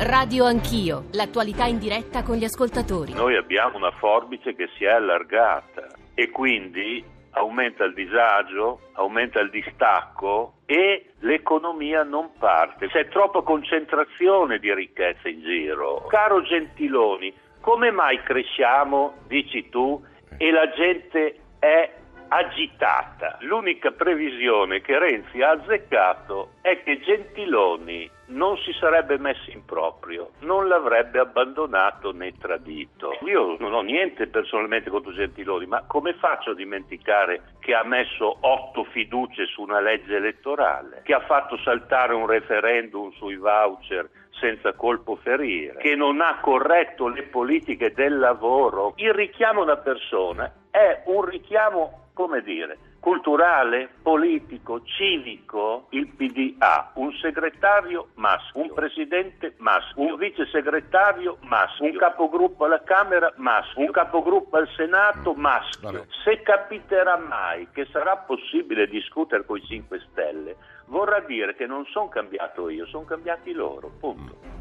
Radio Anch'io, l'attualità in diretta con gli ascoltatori. Noi abbiamo una forbice che si è allargata e quindi aumenta il disagio, aumenta il distacco e l'economia non parte. C'è troppa concentrazione di ricchezza in giro. Caro Gentiloni, come mai cresciamo, dici tu, e la gente è agitata? L'unica previsione che Renzi ha azzeccato è che Gentiloni non si sarebbe messo in proprio, non l'avrebbe abbandonato né tradito. Io non ho niente personalmente contro Gentiloni, ma come faccio a dimenticare che ha messo otto fiducie su una legge elettorale, che ha fatto saltare un referendum sui voucher senza colpo ferire, che non ha corretto le politiche del lavoro? Il richiamo da persona è un richiamo, come dire, culturale, politico, civico, il PD ha un segretario maschio, un presidente maschio, un vice segretario maschio, un capogruppo alla Camera maschio, un capogruppo al Senato maschio. Vabbè. Se capiterà mai che sarà possibile discutere con i 5 Stelle, vorrà dire che non sono cambiato io, sono cambiati loro, punto.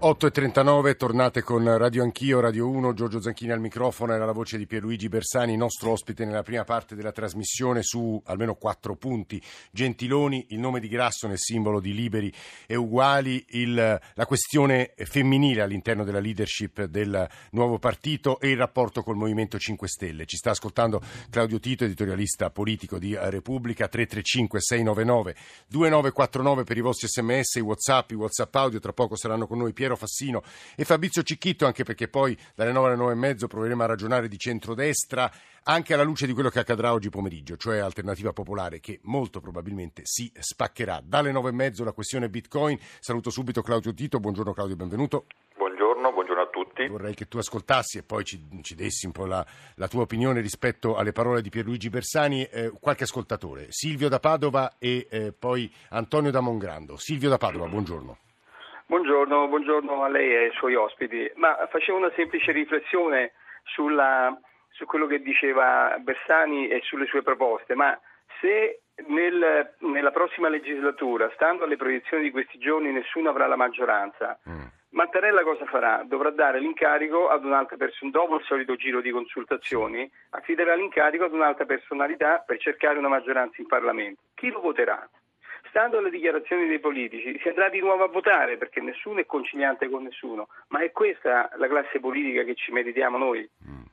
8.39, tornate con Radio Anch'io, Radio 1, Giorgio Zanchini al microfono, era la voce di Pierluigi Bersani, nostro ospite nella prima parte della trasmissione su almeno quattro punti. Gentiloni, il nome di Grasso nel simbolo di liberi e uguali, il- la questione femminile all'interno della leadership del nuovo partito e il rapporto col Movimento 5 Stelle. Ci sta ascoltando Claudio Tito, editorialista politico di Repubblica, 335 699 2949 per i vostri sms, i whatsapp, i whatsapp audio, tra poco saranno con noi Piero Fassino e Fabrizio Cicchitto, anche perché poi dalle 9 alle 9 e mezzo proveremo a ragionare di centrodestra anche alla luce di quello che accadrà oggi pomeriggio, cioè Alternativa Popolare che molto probabilmente si spaccherà. Dalle 9 e mezzo la questione Bitcoin. Saluto subito Claudio Tito, buongiorno Claudio, benvenuto. Buongiorno, buongiorno a tutti. Vorrei che tu ascoltassi e poi ci, ci dessi un po' la, la tua opinione rispetto alle parole di Pierluigi Bersani. Eh, qualche ascoltatore, Silvio da Padova e eh, poi Antonio da Mongrando. Silvio da Padova, buongiorno. Buongiorno, buongiorno a lei e ai suoi ospiti. Ma facevo una semplice riflessione sulla, su quello che diceva Bersani e sulle sue proposte. Ma se nel- nella prossima legislatura, stando alle proiezioni di questi giorni, nessuno avrà la maggioranza, Mattarella cosa farà? Dovrà dare l'incarico ad un'altra persona, dopo il solito giro di consultazioni, affiderà l'incarico ad un'altra personalità per cercare una maggioranza in Parlamento. Chi lo voterà? Stando alle dichiarazioni dei politici, si andrà di nuovo a votare perché nessuno è conciliante con nessuno, ma è questa la classe politica che ci meritiamo noi?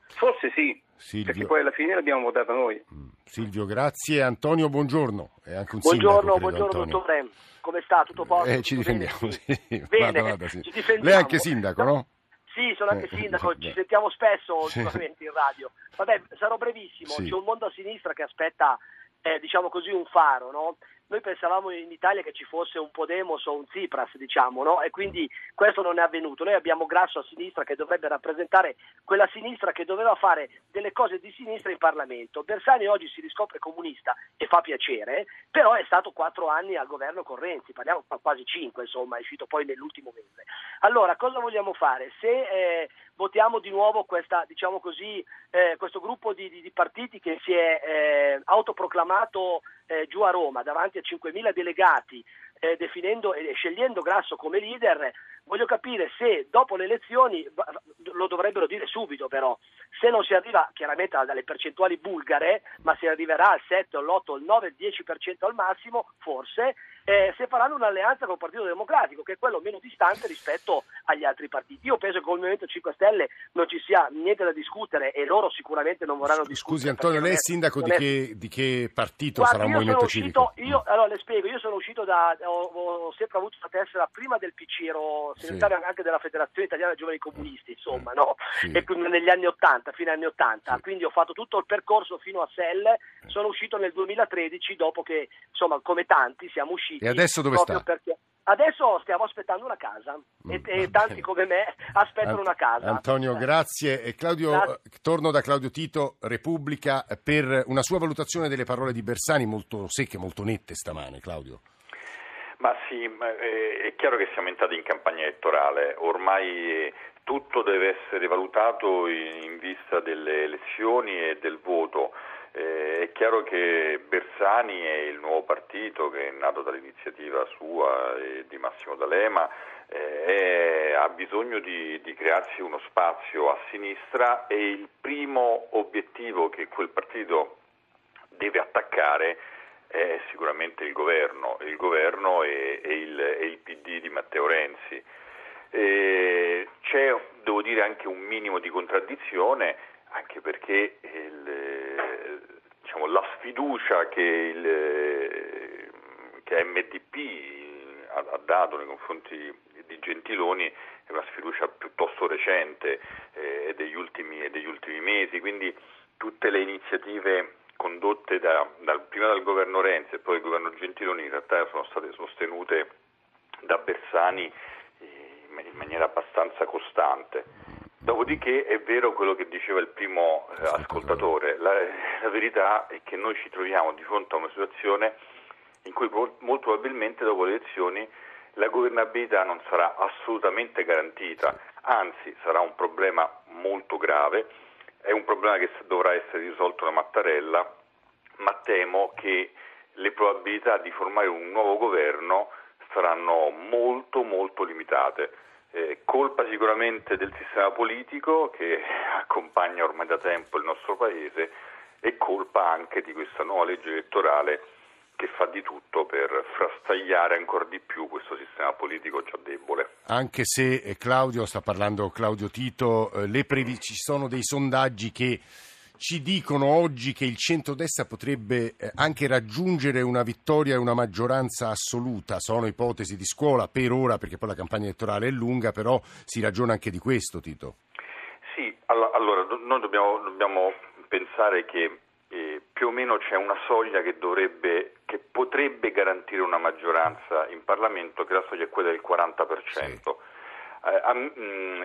Forse sì, Silvio. perché poi alla fine l'abbiamo votata noi. Silvio, grazie. Antonio, buongiorno. È anche un Buongiorno, sindaco, credo, buongiorno dottore, come sta? Tutto posto? Eh, ci difendiamo, sì. Bene, Vada, vada, sì. ci difendiamo. Lei è anche sindaco, no? Sì, sono anche Eh, sindaco, vabbè. ci sentiamo spesso ultimamente in radio. Vabbè, sarò brevissimo, Sì. c'è un mondo a sinistra che aspetta, eh, diciamo così, un faro, no? Noi pensavamo in Italia che ci fosse un Podemos o un Tsipras, diciamo, no? E quindi questo non è avvenuto. Noi abbiamo Grasso a sinistra che dovrebbe rappresentare quella sinistra che doveva fare delle cose di sinistra in Parlamento. Bersani oggi si riscopre comunista e fa piacere, però è stato quattro anni al governo con Renzi, parliamo qua- quasi cinque, insomma, è uscito poi nell'ultimo mese. Allora, cosa vogliamo fare? Se eh, votiamo di nuovo questa, diciamo così, eh, questo gruppo di, di- di partiti che si è eh, autoproclamato eh, giù a Roma davanti a 5.000 delegati, eh, definendo e scegliendo Grasso come leader, voglio capire se dopo le elezioni, lo dovrebbero dire subito però, se non si arriva chiaramente dalle percentuali bulgare, ma si arriverà al 7, all'8, al 9, al 10% al massimo, forse, eh, se faranno un'alleanza col Partito Democratico, che è quello meno distante rispetto agli altri partiti. Io penso che con il Movimento 5 Stelle non ci sia niente da discutere e loro sicuramente non vorranno discutere. Scusi Antonio, lei è sindaco di che, di che partito Guardi, sarà sono movimento uscito, civico? io, allora le spiego, io sono uscito da, ho, ho sempre avuto una tessera prima del PC, ero segretario anche della Federazione Italiana dei Giovani Comunisti, insomma, no? Sì. E quindi negli anni 80, fino agli anni 80, Sì. quindi ho fatto tutto il percorso fino a Selle, sono uscito nel 2013 dopo che, insomma, come tanti siamo usciti. E adesso dove sta? perché- Adesso stiamo aspettando una casa e, Mm, e va tanti come me aspettano Ant- una casa. Antonio, Eh. grazie. E Claudio, Grazie. eh, torno da Claudio Tito, Repubblica, per una sua valutazione delle parole di Bersani molto secche, molto nette stamane, Claudio. Ma sì, ma, eh, è chiaro che siamo entrati in campagna elettorale, ormai tutto deve essere valutato in vista delle elezioni e del voto. Eh, è chiaro che Bersani è il nuovo partito che è nato dall'iniziativa sua e di Massimo D'Alema, eh, ha bisogno di, di, crearsi uno spazio a sinistra e il primo obiettivo che quel partito deve attaccare è sicuramente il governo, il governo e, e, il, e il, PD di Matteo Renzi. Eh, c'è, devo dire, anche un minimo di contraddizione, anche perché il, diciamo, la sfiducia che, il, che MDP ha, ha, dato nei confronti di Gentiloni è una sfiducia piuttosto recente eh, degli, ultimi, degli ultimi mesi, quindi tutte le iniziative condotte da, dal, prima dal governo Renzi e poi dal governo Gentiloni in realtà sono state sostenute da Bersani in maniera abbastanza costante. Dopodiché è vero quello che diceva il primo eh, ascoltatore, la, la, verità è che noi ci troviamo di fronte a una situazione in cui molto probabilmente dopo le elezioni la governabilità non sarà assolutamente garantita, anzi sarà un problema molto grave, è un problema che dovrà essere risolto da Mattarella, ma temo che le probabilità di formare un nuovo governo saranno molto molto limitate. Eh, colpa sicuramente del sistema politico che accompagna ormai da tempo il nostro Paese e colpa anche di questa nuova legge elettorale che fa di tutto per frastagliare ancora di più questo sistema politico già debole. Anche se eh, Claudio, sta parlando Claudio Tito, eh, previ- ci sono dei sondaggi che ci dicono oggi che il centrodestra potrebbe eh, anche raggiungere una vittoria e una maggioranza assoluta. Sono ipotesi di scuola per ora, perché poi la campagna elettorale è lunga, però si ragiona anche di questo, Tito. Sì, allora noi dobbiamo, dobbiamo pensare che eh, più o meno c'è una soglia che, dovrebbe, che potrebbe garantire una maggioranza in Parlamento, che la soglia è quella del 40%. Sì. Eh, a, mh, mm,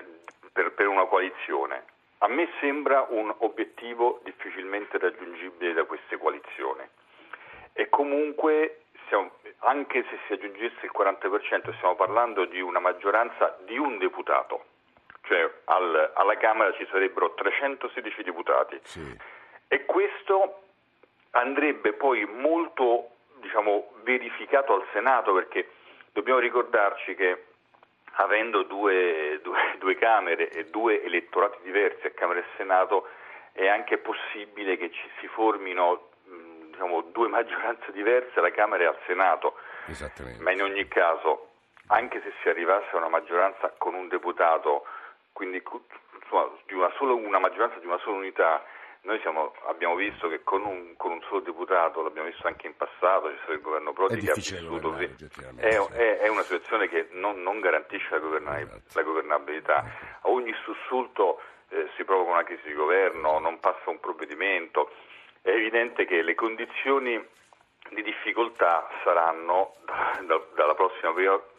per, per una coalizione. A me sembra un obiettivo difficilmente raggiungibile da queste coalizioni. E comunque stiamo, anche se si aggiungesse il 40% stiamo parlando di una maggioranza di un deputato, cioè al, alla Camera ci sarebbero 316 deputati. Sì. e questo andrebbe poi molto diciamo, verificato al Senato perché dobbiamo ricordarci che avendo due, due, due, Camere e due elettorati diversi a Camera e Senato è anche possibile che ci si formino diciamo, due maggioranze diverse alla Camera e al Senato, ma in ogni caso, anche se si arrivasse a una maggioranza con un deputato, quindi insomma, di una, sola, una maggioranza di una sola unità, noi siamo, abbiamo visto che con un, con un, solo deputato, l'abbiamo visto anche in passato, c'è stato il governo Prodi che ha vissuto. È, è, è, una situazione che non, non garantisce la, governabilità. Esatto. La governabilità. A ogni sussulto eh, si provoca una crisi di governo, non passa un provvedimento. È evidente che le condizioni di difficoltà saranno da, dalla prossima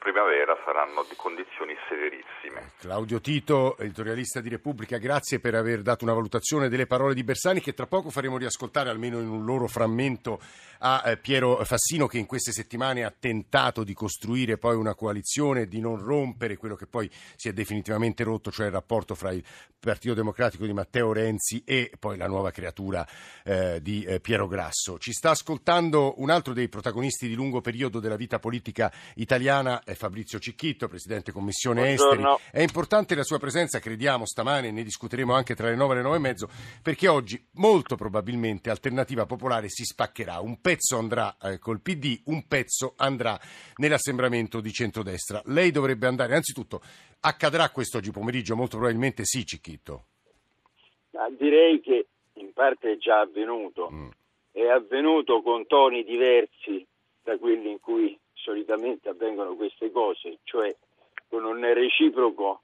primavera saranno di condizioni severissime. Claudio Tito, editorialista di Repubblica, grazie per aver dato una valutazione delle parole di Bersani che tra poco faremo riascoltare almeno in un loro frammento a eh, Piero Fassino che in queste settimane ha tentato di costruire poi una coalizione, di non rompere quello che poi si è definitivamente rotto, cioè il rapporto fra il Partito Democratico di Matteo Renzi e poi la nuova creatura eh, di eh, Piero Grasso. Ci sta ascoltando un altro dei protagonisti di lungo periodo della vita politica italiana, è Fabrizio Cicchitto, Presidente Commissione Buongiorno. Esteri. È importante la sua presenza, crediamo, stamane, ne discuteremo anche tra le 9 e le 9 e mezzo, perché oggi molto probabilmente Alternativa Popolare si spaccherà. Un pezzo andrà eh, col PD, un pezzo andrà nell'assembramento di centrodestra. Lei dovrebbe andare, anzitutto, accadrà questo oggi pomeriggio? Molto probabilmente sì, Cicchitto. Ma direi che in parte è già avvenuto. Mm. È avvenuto con toni diversi da quelli in cui solitamente avvengono queste cose, cioè con un reciproco,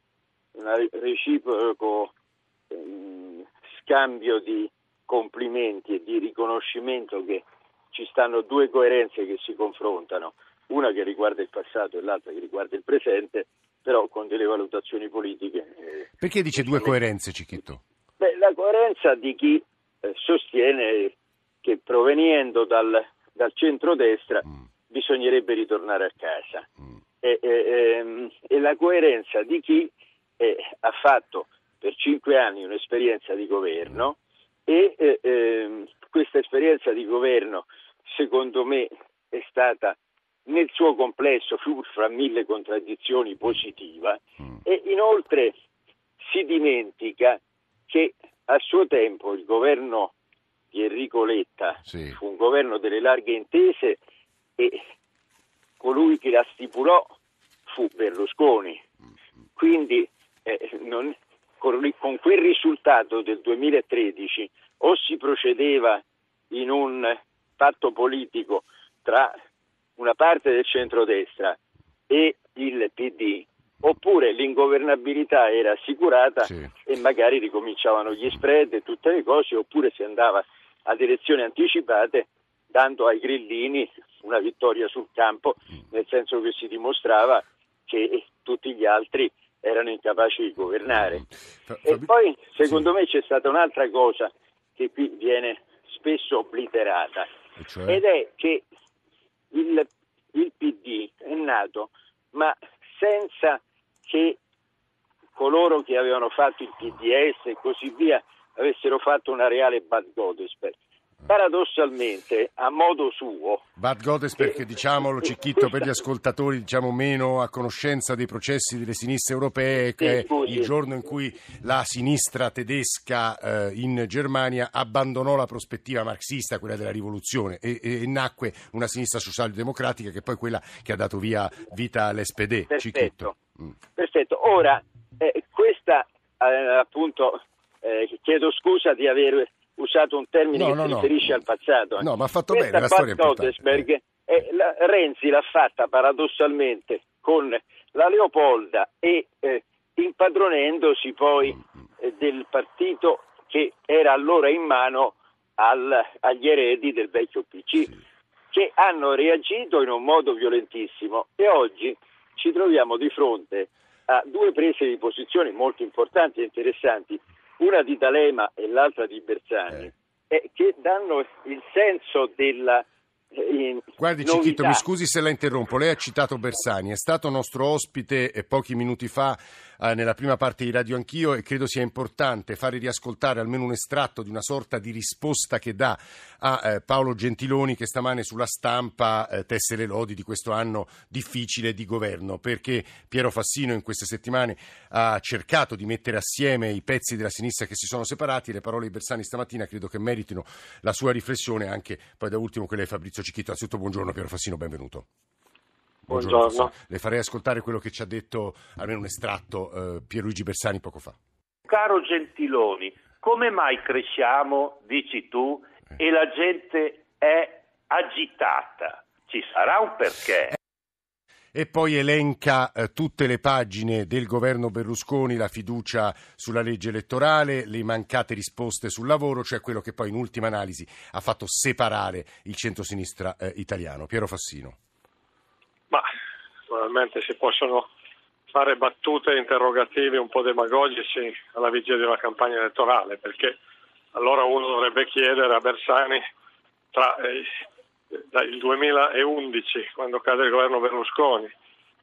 un reciproco ehm, scambio di complimenti e di riconoscimento che ci stanno due coerenze che si confrontano, una che riguarda il passato e l'altra che riguarda il presente, però con delle valutazioni politiche. Eh, Perché dice due coerenze, Cicchitto? Beh, la coerenza di chi eh, sostiene che proveniendo dal, dal centrodestra mm. Bisognerebbe ritornare a casa mm. e, e, ehm, e, la coerenza di chi eh, ha fatto per cinque anni un'esperienza di governo mm. e eh, ehm, questa esperienza di governo, secondo me, è stata nel suo complesso, pur fra mille contraddizioni, positiva mm. e inoltre si dimentica che a suo tempo il governo di Enrico Letta sì. fu un governo delle larghe intese e colui che la stipulò fu Berlusconi. Quindi eh, non, con, quel risultato del 2013 o si procedeva in un patto politico tra una parte del centrodestra e il PD, oppure l'ingovernabilità era assicurata sì. e magari ricominciavano gli spread e tutte le cose, oppure si andava ad elezioni anticipate dando ai grillini una vittoria sul campo, nel senso che si dimostrava che tutti gli altri erano incapaci di governare. Mm. E poi, secondo me, c'è stata un'altra cosa che qui viene spesso obliterata, cioè? ed è che il, il PD è nato, ma senza che coloro che avevano fatto il PDS e così via avessero fatto una reale bad Godesberg. Paradossalmente, a modo suo... Bad Godesberg, perché diciamolo, Cicchitto, per gli ascoltatori diciamo meno a conoscenza dei processi delle sinistre europee, che è il giorno in cui la sinistra tedesca eh, in Germania abbandonò la prospettiva marxista, quella della rivoluzione, e, e nacque una sinistra socialdemocratica che è poi quella che ha dato via vita all'SPD. Perfetto. Mm. Perfetto. Ora, eh, questa eh, appunto eh, chiedo scusa di aver usato un termine no, che no, si riferisce no. al passato. No, ma ha fatto Questa bene, la storia Godesberg, eh, la, Renzi l'ha fatta paradossalmente con la Leopolda e eh, impadronendosi poi eh, del partito che era allora in mano al, agli eredi del vecchio PC, sì. che hanno reagito in un modo violentissimo e oggi ci troviamo di fronte a due prese di posizione molto importanti e interessanti, una di D'Alema e l'altra di Bersani, eh. Eh, che danno il senso della eh, Guardi Cicchitto, mi scusi se la interrompo, lei ha citato Bersani, è stato nostro ospite pochi minuti fa eh, nella prima parte di Radio Anch'io e credo sia importante fare riascoltare almeno un estratto di una sorta di risposta che dà a eh, Paolo Gentiloni che stamane sulla stampa eh, tesse le lodi di questo anno difficile di governo perché Piero Fassino in queste settimane ha cercato di mettere assieme i pezzi della sinistra che si sono separati e le parole di Bersani stamattina credo che meritino la sua riflessione anche poi da ultimo quelle di Fabrizio Cicchitto. Anzitutto buongiorno Piero Fassino, benvenuto. Buongiorno. Buongiorno. Le farei ascoltare quello che ci ha detto, almeno un estratto, eh, Pierluigi Bersani poco fa. Caro Gentiloni, come mai cresciamo, dici tu, e la gente è agitata? Ci sarà un perché. E poi elenca eh, tutte le pagine del governo Berlusconi, la fiducia sulla legge elettorale, le mancate risposte sul lavoro, cioè quello che poi in ultima analisi ha fatto separare il centrosinistra eh, italiano. Piero Fassino. Ma probabilmente si possono fare battute interrogativi un po' demagogici alla vigilia di una campagna elettorale, perché allora uno dovrebbe chiedere a Bersani tra eh, il 2011, quando cade il governo Berlusconi,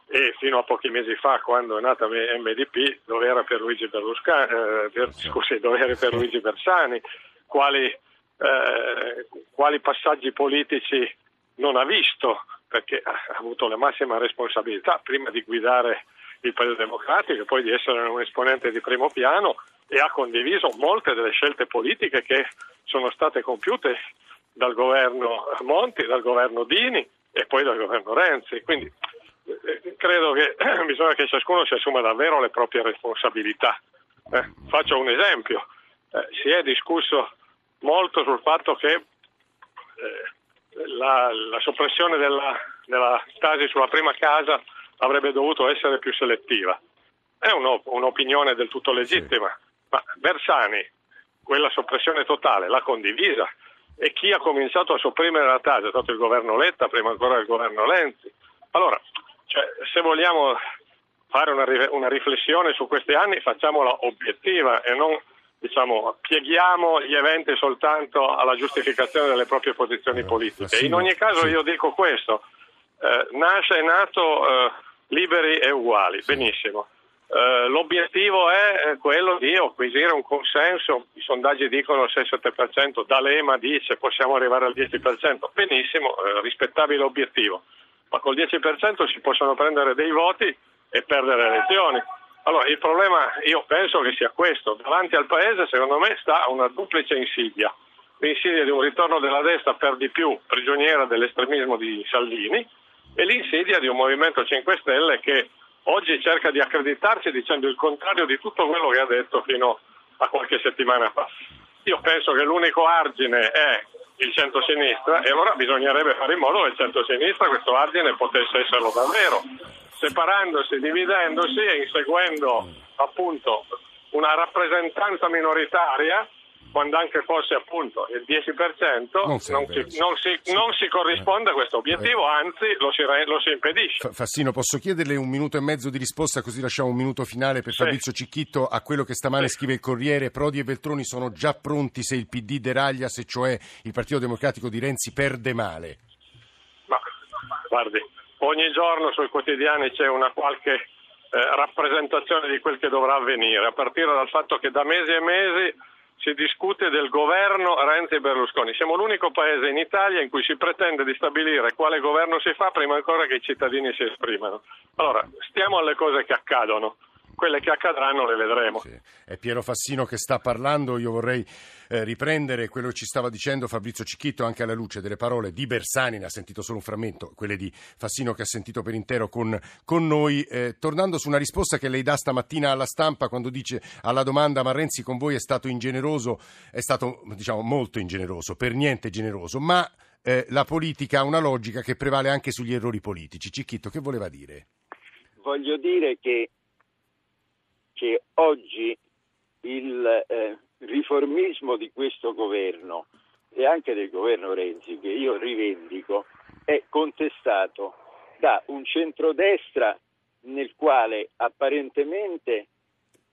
e fino a pochi mesi fa, quando è nata MDP, dove era per Luigi, Berlusconi, eh, per, scusi, dove era per Luigi Bersani, quali, eh, quali passaggi politici non ha visto perché ha avuto la massima responsabilità prima di guidare il Partito Democratico e poi di essere un esponente di primo piano e ha condiviso molte delle scelte politiche che sono state compiute dal governo Monti, dal governo Dini e poi dal governo Renzi. Quindi eh, credo che bisogna che ciascuno si assuma davvero le proprie responsabilità. Eh, faccio un esempio, eh, si è discusso molto sul fatto che eh, la, la soppressione della, della tasi sulla prima casa avrebbe dovuto essere più selettiva. È un'opinione del tutto legittima, sì. ma Bersani quella soppressione totale l'ha condivisa e chi ha cominciato a sopprimere la tasi è stato il governo Letta, prima ancora il governo Lenzi. Allora, cioè, se vogliamo fare una, una riflessione su questi anni, facciamola obiettiva e non diciamo, pieghiamo gli eventi soltanto alla giustificazione delle proprie posizioni eh, politiche. In ogni caso io dico questo, eh, nasce è nato eh, liberi e uguali, benissimo, eh, l'obiettivo è eh, quello di acquisire un consenso, i sondaggi dicono il 6-7%, D'Alema dice possiamo arrivare al 10%, benissimo, eh, rispettabile obiettivo, ma col 10% si possono prendere dei voti e perdere le elezioni. Allora, il problema io penso che sia questo, davanti al Paese secondo me sta una duplice insidia, l'insidia di un ritorno della destra per di più prigioniera dell'estremismo di Salvini e l'insidia di un Movimento 5 Stelle che oggi cerca di accreditarsi dicendo il contrario di tutto quello che ha detto fino a qualche settimana fa. Io penso che l'unico argine è il centro-sinistra e allora bisognerebbe fare in modo che il centro-sinistra questo argine potesse esserlo davvero, separandosi, dividendosi e inseguendo appunto una rappresentanza minoritaria quando anche fosse appunto il 10%, non, non, si, non, si, non si, corrisponde a questo obiettivo, anzi lo si, lo si, impedisce. Fassino, posso chiederle un minuto e mezzo di risposta così lasciamo un minuto finale per sì. Fabrizio Cicchitto a quello che stamane sì. scrive il Corriere, Prodi e Veltroni sono già pronti se il PD deraglia, se cioè il Partito Democratico di Renzi perde male. Ma guardi, ogni giorno sui quotidiani c'è una qualche eh, rappresentazione di quel che dovrà avvenire, a partire dal fatto che da mesi e mesi si discute del governo Renzi e Berlusconi. Siamo l'unico paese in Italia in cui si pretende di stabilire quale governo si fa prima ancora che i cittadini si esprimano. Allora, stiamo alle cose che accadono quelle che accadranno le vedremo. Sì. È Piero Fassino che sta parlando, io vorrei eh, riprendere quello che ci stava dicendo Fabrizio Cicchitto anche alla luce delle parole di Bersani, ne ha sentito solo un frammento, quelle di Fassino che ha sentito per intero con, con noi, eh, tornando su una risposta che lei dà stamattina alla stampa quando dice alla domanda ma Renzi con voi è stato ingeneroso, è stato diciamo molto ingeneroso, per niente generoso, ma eh, la politica ha una logica che prevale anche sugli errori politici. Cicchitto, che voleva dire? Voglio dire che che oggi il eh, riformismo di questo governo e anche del governo Renzi, che io rivendico, è contestato da un centrodestra nel quale apparentemente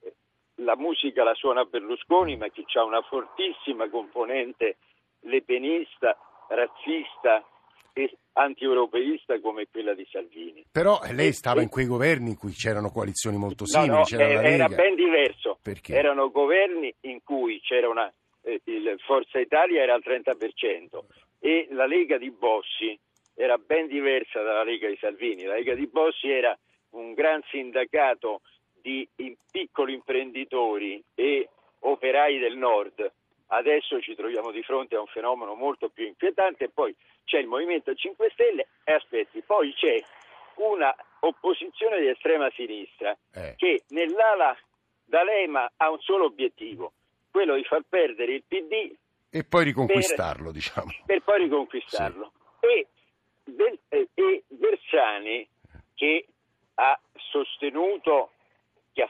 eh, la musica la suona Berlusconi, ma che ha una fortissima componente lepenista, razzista e anti-europeista come quella di Salvini. Però lei stava in quei governi in cui c'erano coalizioni molto simili, no, no, c'era era ben diverso. Perché? Erano governi in cui c'era una eh, il Forza Italia era al 30% e la Lega di Bossi era ben diversa dalla Lega di Salvini. La Lega di Bossi era un gran sindacato di piccoli imprenditori e operai del nord. Adesso ci troviamo di fronte a un fenomeno molto più inquietante poi c'è il Movimento 5 Stelle e aspetti, poi c'è una opposizione di estrema sinistra eh. che nell'ala D'Alema ha un solo obiettivo, quello di far perdere il PD e poi riconquistarlo, per, diciamo. Per poi riconquistarlo. Sì. E, e, e Bersani che ha sostenuto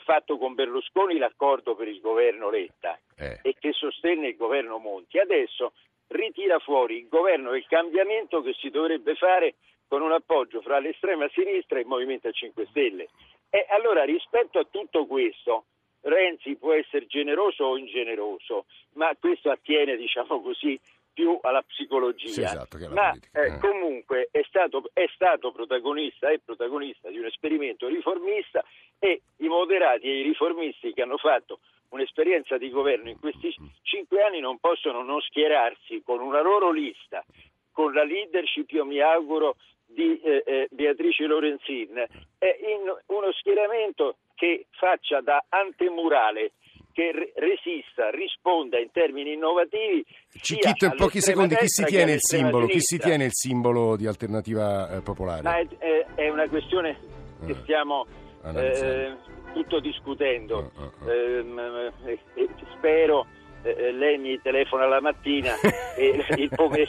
fatto con Berlusconi l'accordo per il governo Letta eh. e che sostenne il governo Monti. Adesso ritira fuori il governo del cambiamento che si dovrebbe fare con un appoggio fra l'estrema sinistra e il Movimento 5 Stelle. E allora rispetto a tutto questo Renzi può essere generoso o ingeneroso, ma questo attiene, diciamo così, più alla psicologia. Sì, esatto, ma eh, eh. comunque è stato, è stato protagonista, è protagonista di un esperimento riformista e i moderati e i riformisti che hanno fatto un'esperienza di governo in questi cinque anni non possono non schierarsi con una loro lista, con la leadership, io mi auguro, di eh, eh, Beatrice Lorenzin, eh, in uno schieramento che faccia da antemurale che resista, risponda in termini innovativi. Cicchitto, in pochi secondi, chi si tiene il simbolo? Chi si tiene il simbolo di alternativa eh, popolare? Ma è, è, è, una questione che eh. stiamo eh, tutto discutendo. Uh. Eh, eh, spero eh, eh, lei mi telefona la mattina e il, pomer-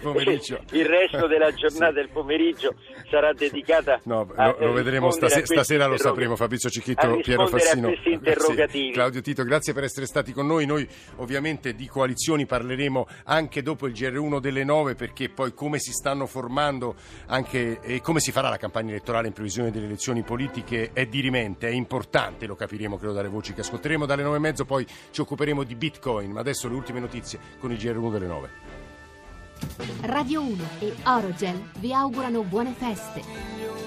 pomeriggio. il resto della giornata sì. del pomeriggio sarà dedicata no, a lo, lo vedremo stasera, stasera lo sapremo Fabrizio Cicchitto, Piero Fassino sì. Claudio Tito grazie per essere stati con noi noi ovviamente di coalizioni parleremo anche dopo il GR1 delle 9 perché poi come si stanno formando anche e come si farà la campagna elettorale in previsione delle elezioni politiche è dirimente, è importante lo capiremo credo dalle voci che ascolteremo dalle 9 e mezzo poi ci occuperemo di di Bitcoin, ma adesso le ultime notizie con il GR1 delle 9. Radio 1 e Orogel vi augurano buone feste.